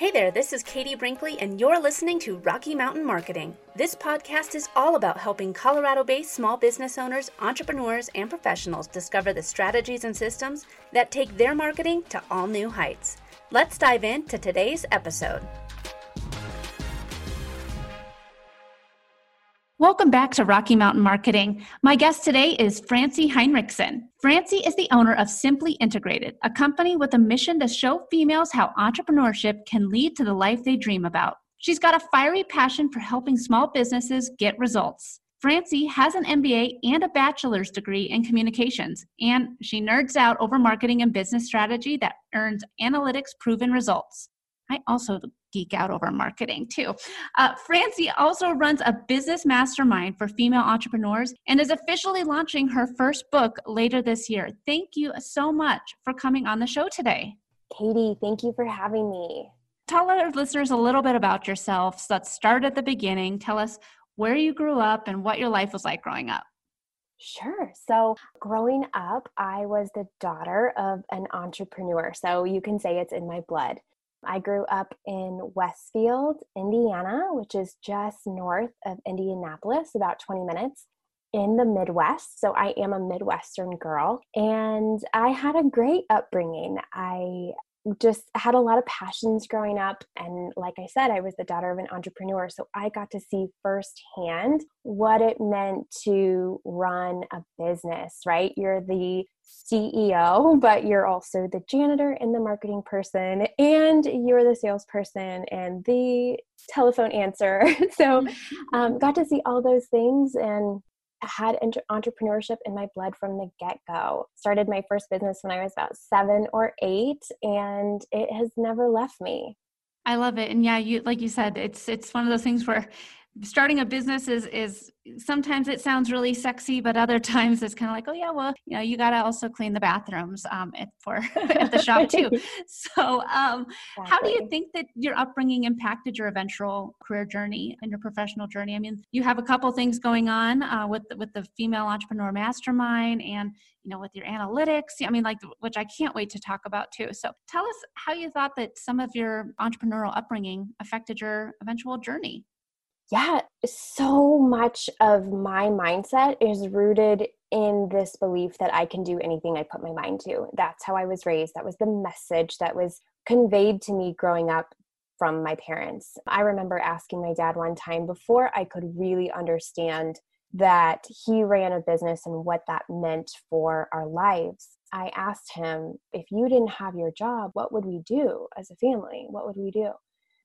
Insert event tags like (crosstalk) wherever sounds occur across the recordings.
Hey there, this is Katie Brinkley, and you're listening to Rocky Mountain Marketing. This podcast is all about helping Colorado based small business owners, entrepreneurs, and professionals discover the strategies and systems that take their marketing to all new heights. Let's dive into today's episode. Welcome back to Rocky Mountain Marketing. My guest today is Francie Heinrichsen. Francie is the owner of Simply Integrated, a company with a mission to show females how entrepreneurship can lead to the life they dream about. She's got a fiery passion for helping small businesses get results. Francie has an MBA and a bachelor's degree in communications, and she nerds out over marketing and business strategy that earns analytics proven results. I also geek out over marketing too. Uh, Francie also runs a business mastermind for female entrepreneurs and is officially launching her first book later this year. Thank you so much for coming on the show today. Katie, thank you for having me. Tell our listeners a little bit about yourself. So let's start at the beginning. Tell us where you grew up and what your life was like growing up. Sure. So, growing up, I was the daughter of an entrepreneur. So, you can say it's in my blood. I grew up in Westfield, Indiana, which is just north of Indianapolis, about 20 minutes in the Midwest. So I am a Midwestern girl. And I had a great upbringing. I just had a lot of passions growing up. And like I said, I was the daughter of an entrepreneur. So I got to see firsthand what it meant to run a business, right? You're the CEO, but you're also the janitor and the marketing person, and you're the salesperson and the telephone answer. (laughs) so, mm-hmm. um, got to see all those things and had entrepreneurship in my blood from the get go. Started my first business when I was about seven or eight, and it has never left me. I love it, and yeah, you like you said, it's it's one of those things where starting a business is is sometimes it sounds really sexy but other (laughs) times it's kind of like oh yeah well you know you got to also clean the bathrooms um, at, for (laughs) at the shop too. (laughs) So um, exactly. how do you think that your upbringing impacted your eventual career journey and your professional journey? I mean you have a couple things going on uh, with with the female entrepreneur mastermind and you know with your analytics i mean like which i can't wait to talk about too. So tell us how you thought that some of your entrepreneurial upbringing affected your eventual journey yeah, so much of my mindset is rooted in this belief that I can do anything I put my mind to. That's how I was raised. That was the message that was conveyed to me growing up from my parents. I remember asking my dad one time before I could really understand that he ran a business and what that meant for our lives. I asked him, if you didn't have your job, what would we do as a family? What would we do?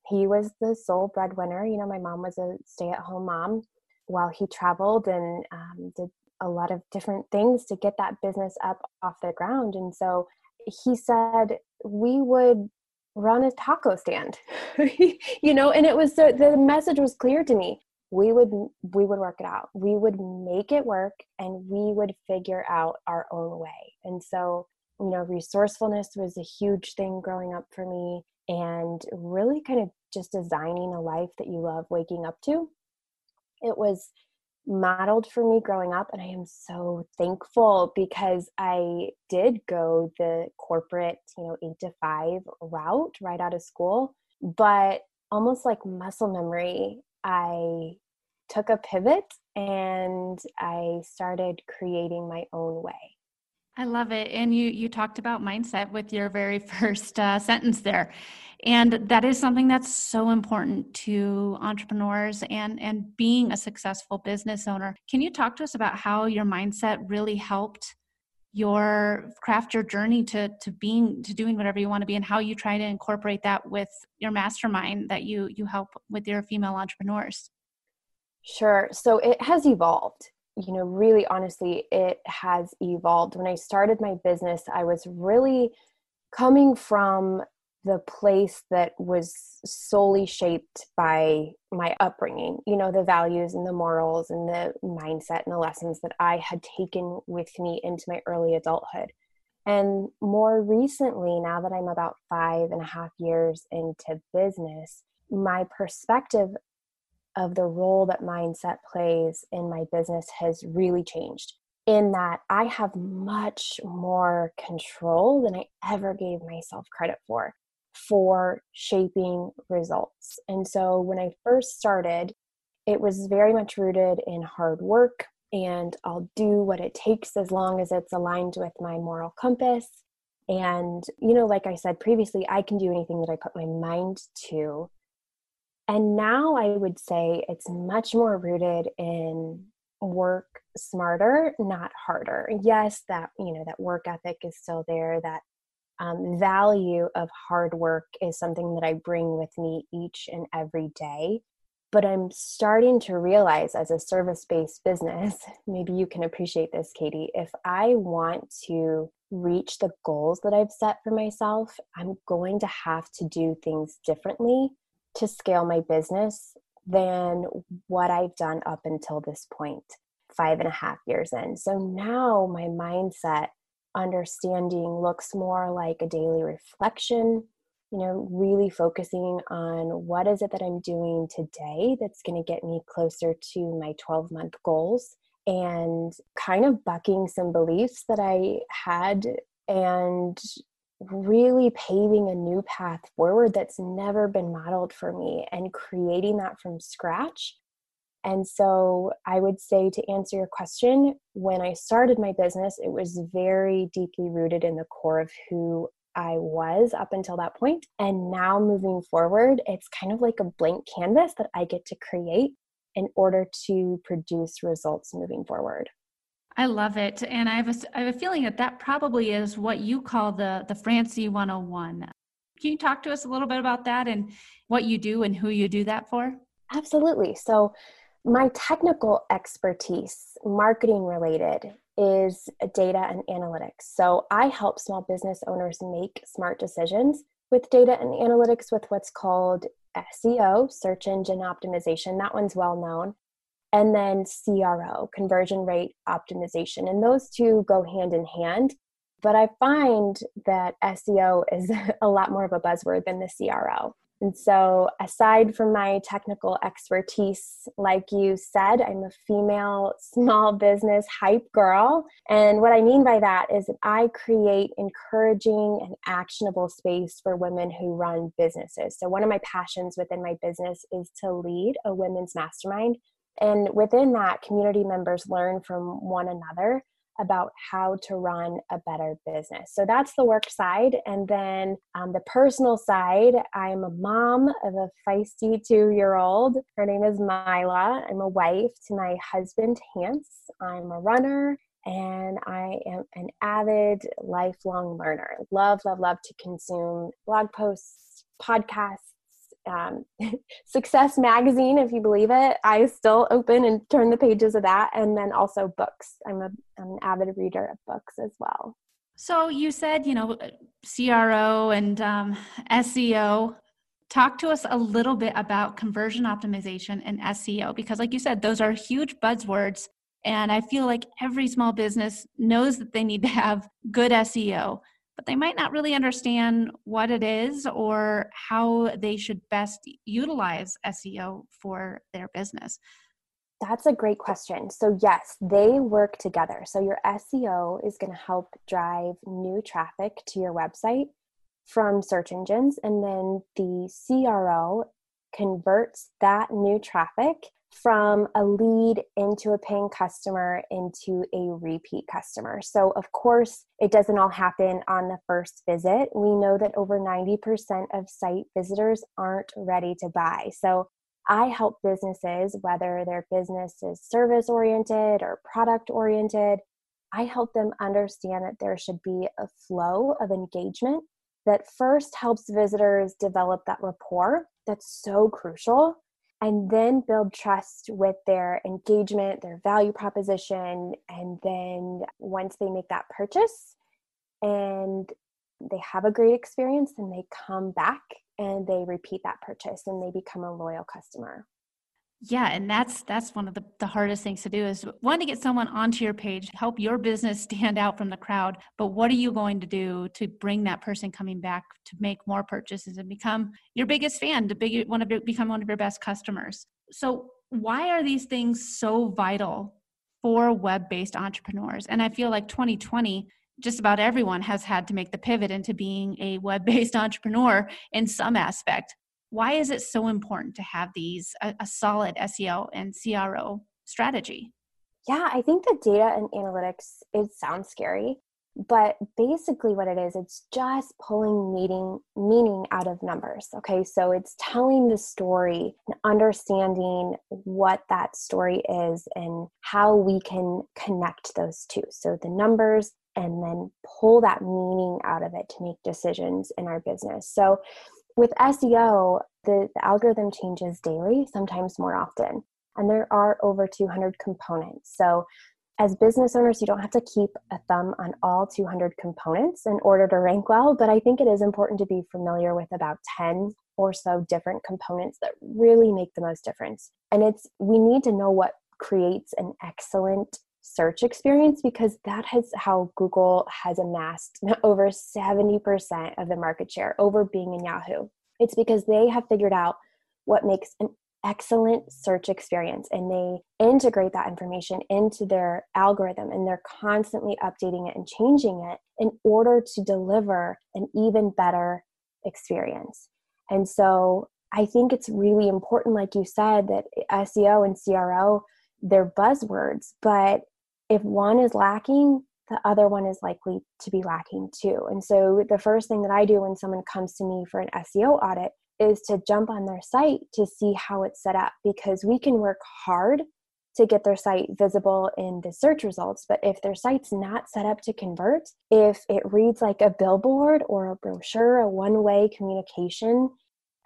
He was the sole breadwinner. You know, my mom was a stay at home mom while he traveled and um, did a lot of different things to get that business up off the ground. And so he said, we would run a taco stand, (laughs) you know, and it was the, the message was clear to me. We would we would work it out. We would make it work and we would figure out our own way. And so, you know, resourcefulness was a huge thing growing up for me and really kind of just designing a life that you love waking up to. It was modeled for me growing up, and I am so thankful because I did go the corporate, you know, eight to five route right out of school. But almost like muscle memory, I took a pivot and I started creating my own way. I love it. And you you talked about mindset with your very (laughs) first uh, sentence there. And that is something that's so important to entrepreneurs and and being a successful business owner. Can you talk to us about how your mindset really helped your craft your journey to to being to doing whatever you want to be and how you try to incorporate that with your mastermind that you you help with your female entrepreneurs? Sure. So it has evolved you know, really honestly, it has evolved. When I started my business, I was really coming from the place that was solely shaped by my upbringing, you know, the values and the morals and the mindset and the lessons that I had taken with me into my early adulthood. And more recently, now that I'm about five and a half years into business, my perspective of the role that mindset plays in my business has really changed in that I have much more control than I ever gave myself credit for. for shaping results. And so when I first started, it was very much rooted in hard work and I'll do what it takes as long as it's aligned with my moral compass. And, you know, like I said previously, I can do anything that I put my mind to. And now I would say it's much more rooted in work smarter, not harder. Yes, that, you know, that work ethic is still there, that um, value of hard work is something that I bring with me each and every day. But I'm starting to realize as a service based business, (laughs) maybe you can appreciate this, Katie. If I want to reach the goals that I've set for myself, I'm going to have to do things differently to scale my business than what I've done up until this point, five and a half years in. So now my mindset understanding looks more like a daily reflection you know really focusing on what is it that i'm doing today that's going to get me closer to my 12 month goals and kind of bucking some beliefs that i had and really paving a new path forward that's never been modeled for me and creating that from scratch and so I would say to answer your question, when I started my business, it was very deeply rooted in the core of who I was up until that point. And now moving forward, it's kind of like a blank canvas that I get to create in order to produce results moving forward. I love it. And I have a, I have a feeling that that probably is what you call the, the Francie 101. Can you talk to us a little bit about that and what you do and who you do that for? Absolutely. So, my technical expertise, marketing related, is data and analytics. So I help small business owners make smart decisions with data and analytics with what's called SEO, search engine optimization. That one's well known. And then CRO, conversion rate optimization. And those two go hand in hand. But I find that SEO is (laughs) a lot more of a buzzword than the CRO. And so, aside from my technical expertise, like you said, I'm a female (laughs) small business hype girl. And what I mean by that is that I create encouraging and actionable space for women who run businesses. So, one of my passions within my business is to lead a women's mastermind. And within that, community members learn from one another about how to run a better business. So that's the work side. And then um, the personal side, I'm a mom of a feisty two year old. Her name is Mila. I'm a wife to my husband, Hans. I'm a runner and I am an avid lifelong learner. Love, love, love to consume blog posts, podcasts um, (laughs) Success Magazine, if you believe it. I still open and turn the pages of that, and then also books. I'm, a, I'm an avid reader of books as well. So you said, you know, CRO and um, SEO. Talk to us a little bit about conversion optimization and SEO because, like you said, those are huge buzzwords. And I feel like every small business knows that they need to have good SEO but they might not really understand what it is or how they should best utilize SEO for their business. That's a great question. So, yes, they work together. So, your SEO is going to help drive new traffic to your website from search engines, and then the CRO converts that new traffic from a lead into a paying customer into a repeat customer. So, of course, it doesn't all happen on the first visit. We know that over 90% of site visitors aren't ready to buy. So, I help businesses, whether their business is service oriented or product oriented, I help them understand that there should be a flow of engagement that first helps visitors develop that rapport that's so crucial and then build trust with their engagement, their value proposition. And then once they make that purchase and they have a great experience, then they come back and they repeat that purchase and they become a loyal customer yeah and that's that's one of the, the hardest things to do is one to get someone onto your page help your business (laughs) stand out from the crowd but what are you going to do to bring that person coming back to make more purchases and become your biggest fan to big, want to become one of your best customers so why are these things so vital for web-based entrepreneurs and i feel like 2020 just about everyone has had to make the pivot into being a web based (laughs) entrepreneur in some aspect. Why is it so important to have these, a, a solid SEO and CRO strategy? Yeah, I think the data and analytics, it sounds scary, but basically what it is it's just pulling meaning meaning out of numbers okay? So it's telling the story and understanding what that story is and how we can connect those two. So the numbers and then pull that meaning out of it to make decisions in our business. So with seo the, the algorithm changes daily sometimes more often and there are over 200 components so as business owners, you don't have to keep a thumb on all 200 components in order to rank well, but I think it is important to be familiar with about 10 or so different components that really make the most difference. And it's we need to know what creates an excellent search experience because that is how Google has amassed (laughs) over 70% of the market share over Bing and Yahoo. It's because they have figured out what makes an excellent search experience and they integrate that information into their algorithm and they're constantly updating it and changing it in order to deliver an even better experience. And so I think it's really important, like you said, that SEO and CRO, they're buzzwords, but if one is lacking, the other one is likely to be lacking too. And so the first thing that I do when someone comes to me for an SEO audit is to jump on their site to see how it's set up because we can work hard to get their site visible in the search results but if their site's not set up to convert if it reads like a billboard or a brochure a one way communication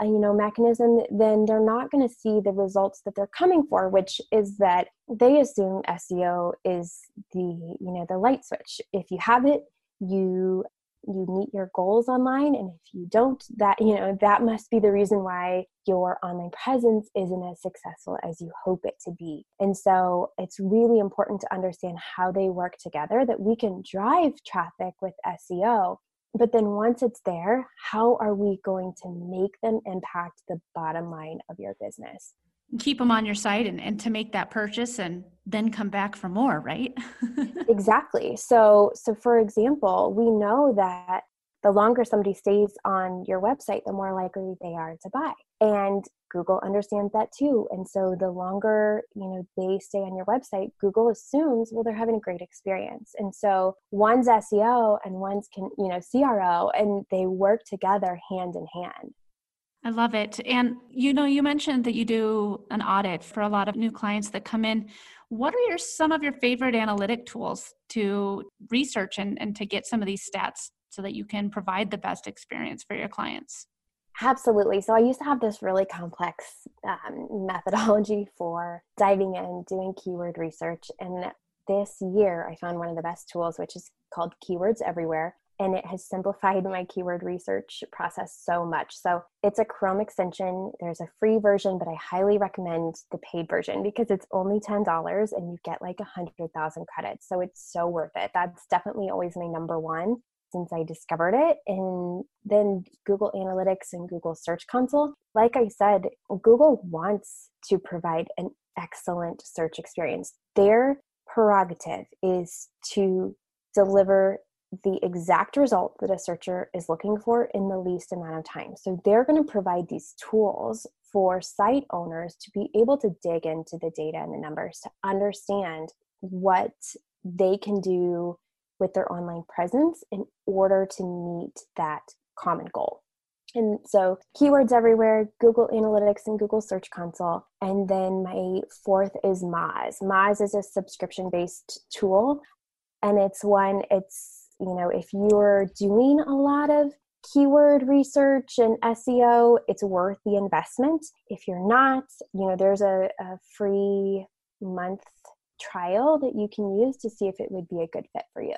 you know mechanism then they're not going to see the results that they're coming for which is that they assume seo is the you know the light switch. If you have it you you meet your goals online and if you don't that you know that must be the reason why your online presence isn't as successful as you hope it to be. And so it's really important to understand how they work together that we can drive traffic with SEO but then once it's there how are we going to make them impact the bottom line of your business? Keep them on your site and, and to make that purchase and then come back for more right? (laughs) Exactly. So so for example we know that the longer somebody stays on your website the more likely they are to buy and google understands that too and so the longer you know they stay on your website google assumes well they're having a great experience and so one's seo and one's can you know cro and they work together hand in hand I love it. And you know, you mentioned that you do an audit for a lot of new clients that come in. What are your some of your favorite analytic tools to research and, and to get some of these stats so that you can provide the best experience for your clients? Absolutely. So I used to have this really complex um, methodology for diving in, doing keyword research. And this year, I found one of the best tools, which is called Keywords Everywhere and it has simplified my keyword research process so much. So it's a Chrome extension. There's a free version, but I highly recommend the paid version because it's only $10 and you get like 100,000 credits. So it's so worth it. That's definitely always my number one since I discovered it. And then Google Analytics and Google Search Console. Like I said, Google wants to provide an excellent search experience. Their prerogative is to deliver the exact result that a searcher is looking for in the least amount of time. So they're going to provide these tools for site owners to be able to dig into the data and the numbers to understand what they can do with their online presence in order to meet that common goal. And so, keywords everywhere, Google Analytics and Google Search Console. And then my fourth is Moz. Moz is a subscription based tool, and it's one, it's you know if you're doing a lot of keyword research and SEO, it's worth the investment. If you're not, you know, there's a, a, free month trial that you can use to see if it would be a good fit for you.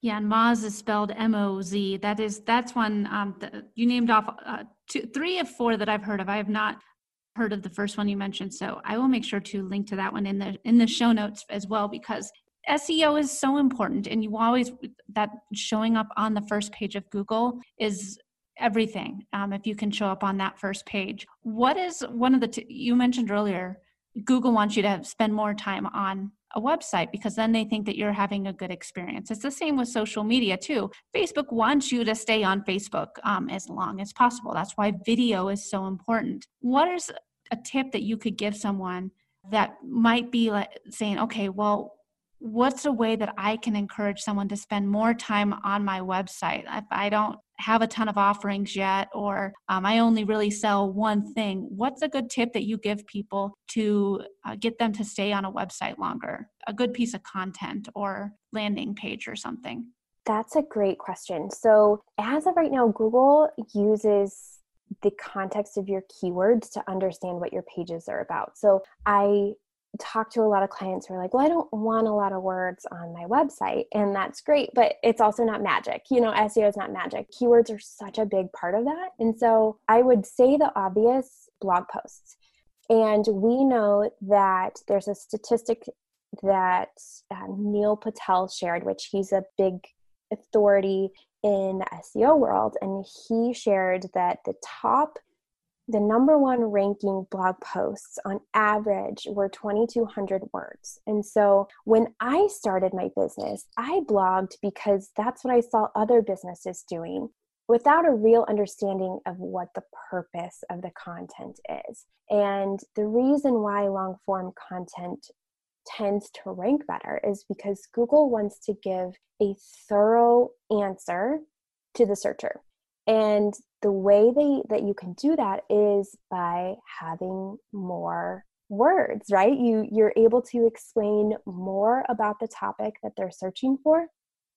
Yeah, and Moz is spelled M O Z. That is that's one um, you named off uh, two, three of four that I've heard of. I have not heard of the first one you mentioned, so I will make sure to link to that one in the in the show notes as well because SEO is so important, and you always that showing up on the first page of Google is everything. Um, if you can show up on that first page, what is one of the t- you mentioned earlier? Google wants you to spend more time on a website because then they think that you're having a good experience. It's the same with social media too. Facebook wants you to stay on Facebook um, as long as possible. That's why video is so important. What is a tip that you could give someone that might be like saying, okay, well, what's a way that I can encourage someone to spend more time on my website? If I don't have a ton of offerings yet, or um, I only really sell one thing, what's a good tip that you give people to uh, get them to stay on a website longer? A good piece of content or landing page or something? That's a great question. So, as of right now, Google uses the context of your keywords to understand what your pages are about. So, I talk to a lot of clients who are like, well, I don't want a lot of words on my website. And that's great, but it's also not magic. You know, SEO is not magic. Keywords are such a big part of that. And so I would say the obvious blog posts. And we know that there's a statistic that uh, Neil Patel shared, which he's a big authority in the SEO world. And he shared that the top the number one ranking blog posts on average were 2200 words. And so when i started my business i blogged because that's what i saw other businesses doing without a real understanding of what the purpose of the content is. And the reason why long form content tends to rank better is because google wants to give a thorough answer to the searcher and the way they, that you can do that is by having more words right? You you're able to explain more about the topic that they're searching for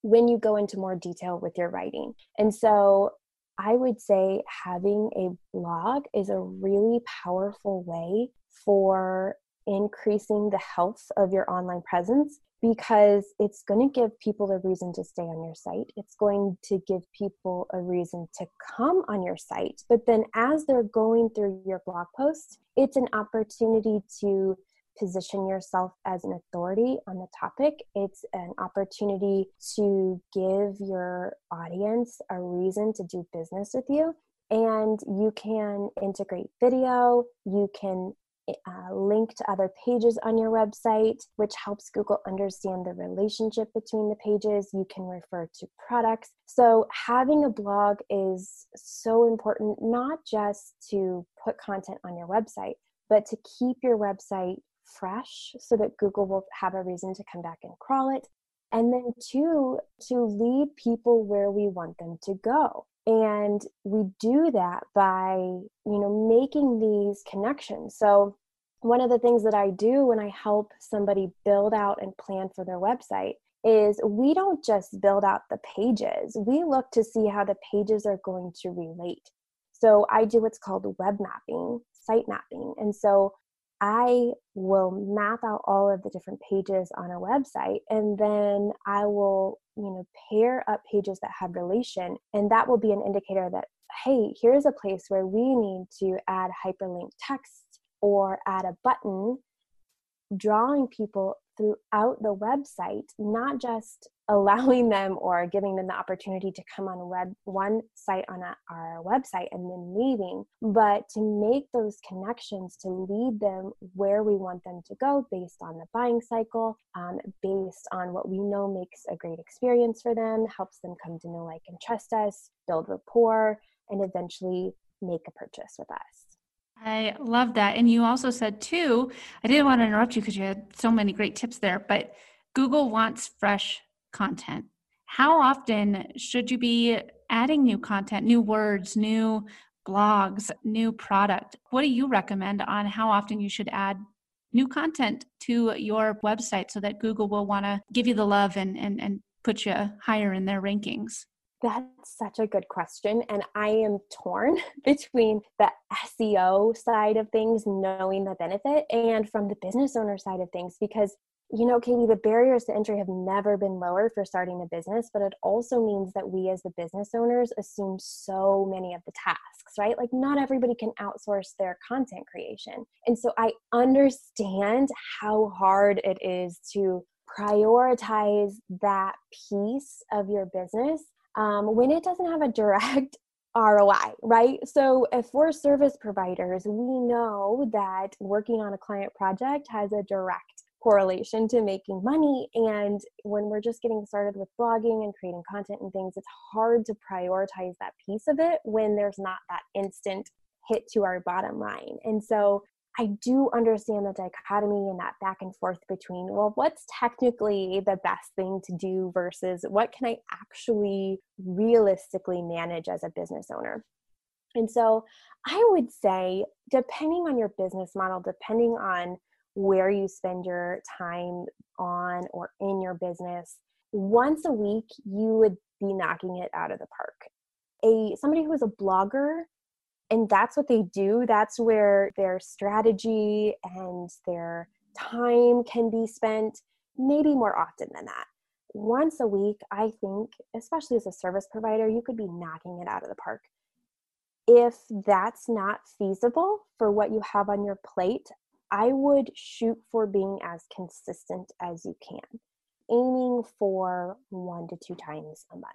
when you go into more detail with your writing. And so i would say having a blog is a really powerful way for increasing the health of your online presence because it's going to give people a reason to stay on your site. It's going to give people a reason to come on your site. But then as they're going through your blog post, it's an opportunity to position yourself as an authority on the topic. It's an opportunity to give your audience a reason to do business with you. And you can integrate video, you can uh, link to other pages on your website, which helps Google understand the relationship between the pages. You can refer to products. So, having a blog is so important, not just to put content on your website, but to keep your website fresh so that Google will have a reason to come back and crawl it. And then, two, to lead people where we want them to go. And we do that by you know making these connections. So one of the things that i do when i help somebody build out and plan for their website is we don't just build out the pages. We look to see how the pages are going to relate. So i do what's called web mapping site mapping. And so I will map out all of the different pages on a website and then I will, you know, pair up pages that have relation and that will be an indicator that hey, here's a place where we need to add hyperlink text or add a button drawing people throughout the website, not just allowing them or giving them the opportunity to come on web one site on a, our website and then leaving, but to make those connections to lead them where we want them to go based on the buying cycle, um, based on what we know makes a great experience for them, helps them come to know, like, and trust us, build rapport, and eventually make a purchase with us. I love that. And you also said, too, I didn't want to interrupt you because you had so many great tips there, but Google wants fresh content. How often should you be adding new content, new words, new blogs, new product? What do you recommend on how often you should add new content to your website so that Google will want to give you the love and, and, and put you higher in their rankings? That's such a good question. And I am torn (laughs) between the SEO side of things, knowing the benefit, and from the business owner side of things, because you know, Katie, the barriers to entry have never been lower for starting a business, but it also means that we as the business owners assume so many of the tasks, right? Like, not everybody can outsource their content creation. And so I understand how hard it is to prioritize that piece of your business um, when it doesn't have a direct (laughs) ROI, right? So if we're service providers, we know that working on a client project has a direct correlation to making money. And when we're just getting started with blogging and creating content and things, it's hard to prioritize that piece of it when there's not that instant hit to our bottom line. And so I do understand the dichotomy and that back and forth between, well, what's technically the best thing to do versus what can I actually realistically manage as a business owner? And so I would say, depending on your business model, depending on where you spend your time on or in your business, once a week you would be knocking it out of the park. A somebody who is a blogger and that's what they do that's where their strategy and their time can be spent maybe more often than that once a week i think especially as a service provider you could be knocking it out of the park if that's not feasible for what you have on your plate i would shoot for being as consistent as you can aiming for one to two times a month.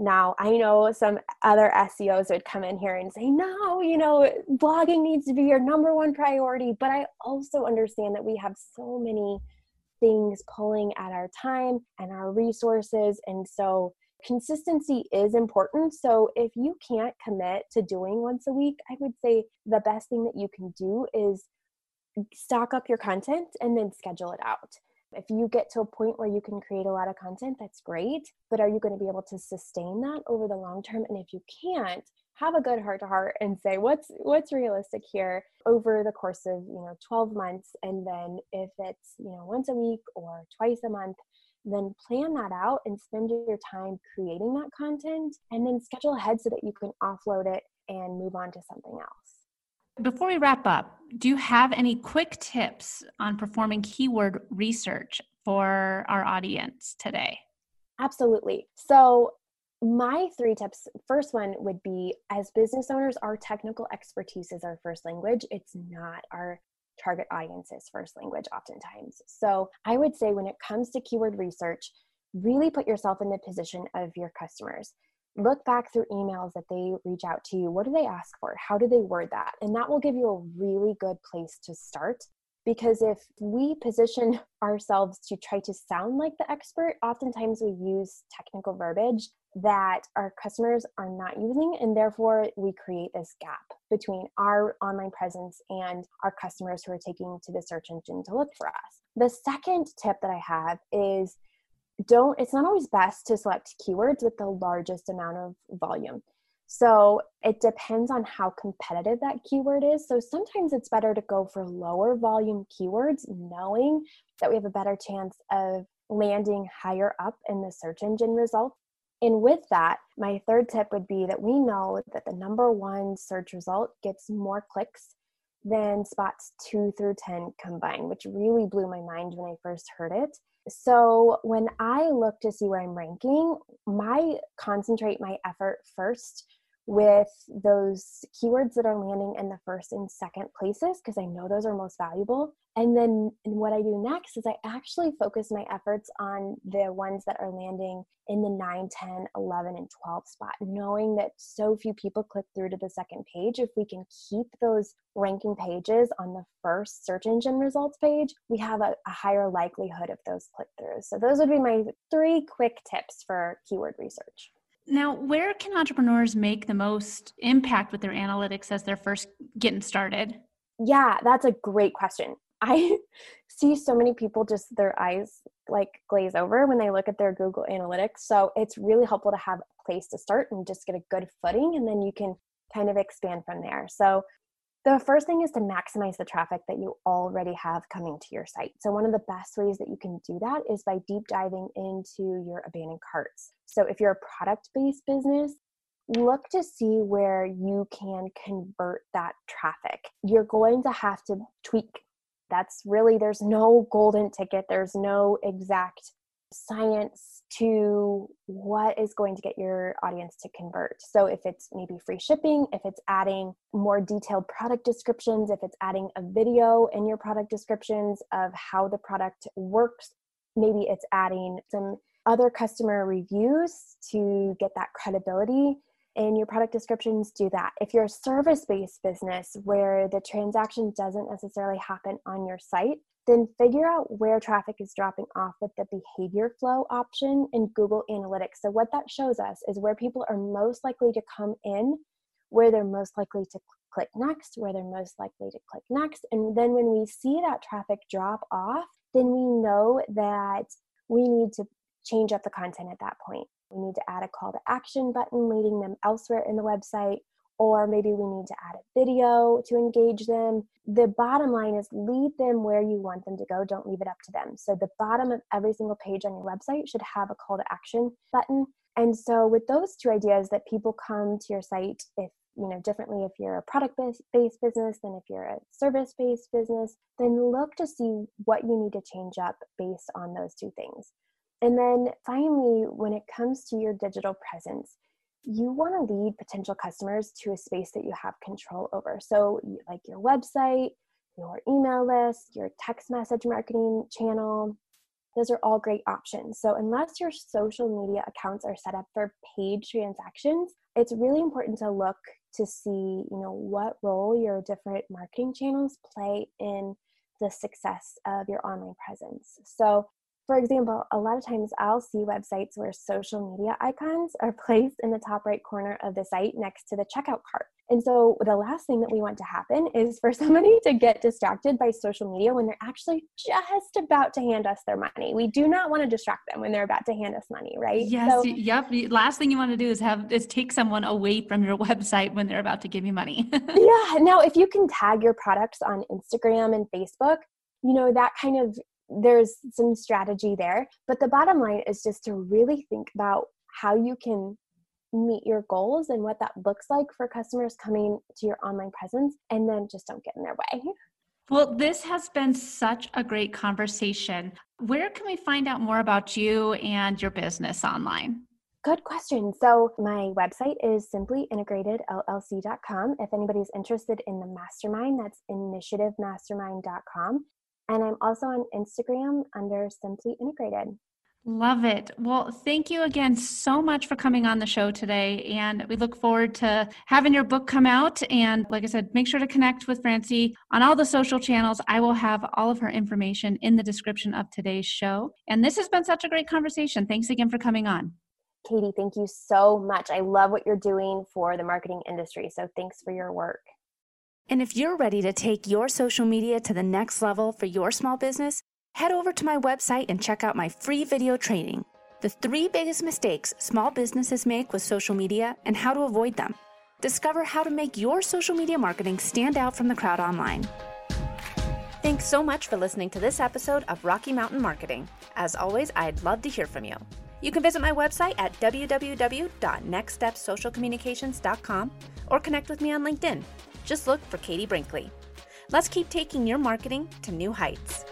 Now i know some other seos would come in here and say no you know blogging needs to be your number one priority but i also understand that we have so many things pulling at our time and our resources and so consistency is important. So if you can't commit to doing once a week i would say the best thing that you can do is stock up your content and then schedule it out if you get to a point where you can create a lot of content, that's great. But are you going to be able to sustain that over the long term? And if you can't, have a good heart to heart and say what's what's realistic here over the course of you know 12 months and then if it's you know once a week or twice a month then plan that out and spend your time creating that content and then schedule ahead so that you can offload it and move on to something else before we wrap up, do you have any quick tips on performing keyword research for our audience today? Absolutely. So, my three tips first one would be as business owners, our technical expertise is our first language. It's not our target audience's first language, oftentimes. So, I would say when it comes to keyword research, really put yourself in the position of your customers look back through emails that they reach out to you. What do they ask for? How do they word that? And that will give you a really good place to start. Because if we position (laughs) ourselves to try to sound like the expert, oftentimes we use technical verbiage that our customers are not using, and therefore we create this gap between our online presence and our customers who are taking to the search engine to look for us. The second tip that I have is don't it's not always best to select keywords with the largest amount of volume. So it depends on how competitive that keyword is. So sometimes it's better to go for lower volume keywords knowing that we have a better chance of landing higher up in the search engine results. And with that my third tip would be that we know that the number one search result gets more clicks than spots 2 through 10 combined which really blew my mind when i first heard it. So when I look to see where I'm ranking, my concentrate my effort first with those keywords that are landing in the first and second places because I know those are most valuable. And then what I do next is I actually focus my efforts on the ones that are landing in the 9, 10, 11, and 12 spot, knowing that so few people click through to the second page. If we can keep those ranking pages on the first search engine results page, we have a, a higher likelihood of those click throughs. So, those would be my three quick tips for keyword research. Now, where can entrepreneurs make the most impact with their analytics as they're first getting started? Yeah, that's a great question. I (laughs) see so many people just their eyes like glaze over when they look at their Google Analytics. So it's really helpful to have a place to start and just get a good footing, and then you can kind of expand from there. So the first thing is to maximize the traffic that you already have coming to your site. So, one of the best ways that you can do that is by deep diving into your abandoned carts. So, if you're a product based business, look to see where you can convert that traffic. You're going to have to tweak. That's really, there's no golden ticket, there's no exact science to what is going to get your audience to convert. So, if it's maybe free shipping, if it's adding more detailed product descriptions, if it's adding a video in your product descriptions of how the product works, maybe it's adding some other customer reviews to get that credibility in your product descriptions, do that. If you're a service based business where the transaction doesn't necessarily happen on your site, then figure out where traffic is dropping off with the behavior flow option in Google Analytics. So, what that shows us is where people are most likely to come in, where they're most likely to click next, where they're most likely to click next. And then when we see that traffic drop off, then we know that we need to change up the content at that point. We need to add a call to action button leading them elsewhere in the website, or maybe we need to add a video to engage them. The bottom line is lead them where you want them to go. Don't leave it up to them. So, the bottom of every single page on your website should have a call to action button. And so, with those two ideas, that people come to your site if you know differently if you're a product based business than if you're a service based business then look to see what you need to change up based on those two things and then finally, when it comes to your digital presence, you want to lead potential customers to a space that you have control over. So, like your website, your email list, your text message marketing channel, those are all great options. So, unless your social media accounts are set up for paid transactions, it's really important to look to see, you know, what role your different marketing channels play in the success of your online presence. So, for example, a lot of times I'll see websites where social media icons are (laughs) placed in the top right corner of the site next to the checkout cart. And so the last thing that we want to happen (laughs) is for somebody to get distracted by social media when they're actually just about to hand us their money. We do not want to distract them when they're about to hand us money, right? Yes. So, yep. Last thing you want to do is have is take someone away from your (laughs) website when they're about to give you money. yeah. Now, if you can tag your products on Instagram and Facebook, you know that kind of there's some strategy there. But the bottom line is just to really think about how you can meet your goals and what that looks like for customers coming to your online presence, and then just don't get in their way. Well, this has been such a great conversation. Where can we find out more about you and your business online? Good question. So, my website is simplyintegratedllc.com. If anybody's interested in the mastermind, that's initiativemastermind.com. And I'm also on Instagram under Simply Integrated. Love it. Well, thank you again so much for coming on the show today. And we look forward to having your book come out. And like I said, make sure to connect with Francie on all the social channels. I will have all of her information in the description of today's show. And this has been such a great conversation. Thanks again for coming on. Katie, thank you so much. I love what you're doing for the marketing industry. So thanks for your work. And if you're ready to take your social media to the next level for your small business, head over to my website and check out my free video training The Three Biggest Mistakes Small Businesses Make with Social Media and How to Avoid Them. Discover how to make your social media marketing stand out from the crowd online. Thanks so much for listening to this episode of Rocky Mountain Marketing. As always, I'd love to hear from you. You can visit my website at www.nextstepsocialcommunications.com or connect with me on LinkedIn. Just look for Katie Brinkley. Let's keep taking your marketing to new heights.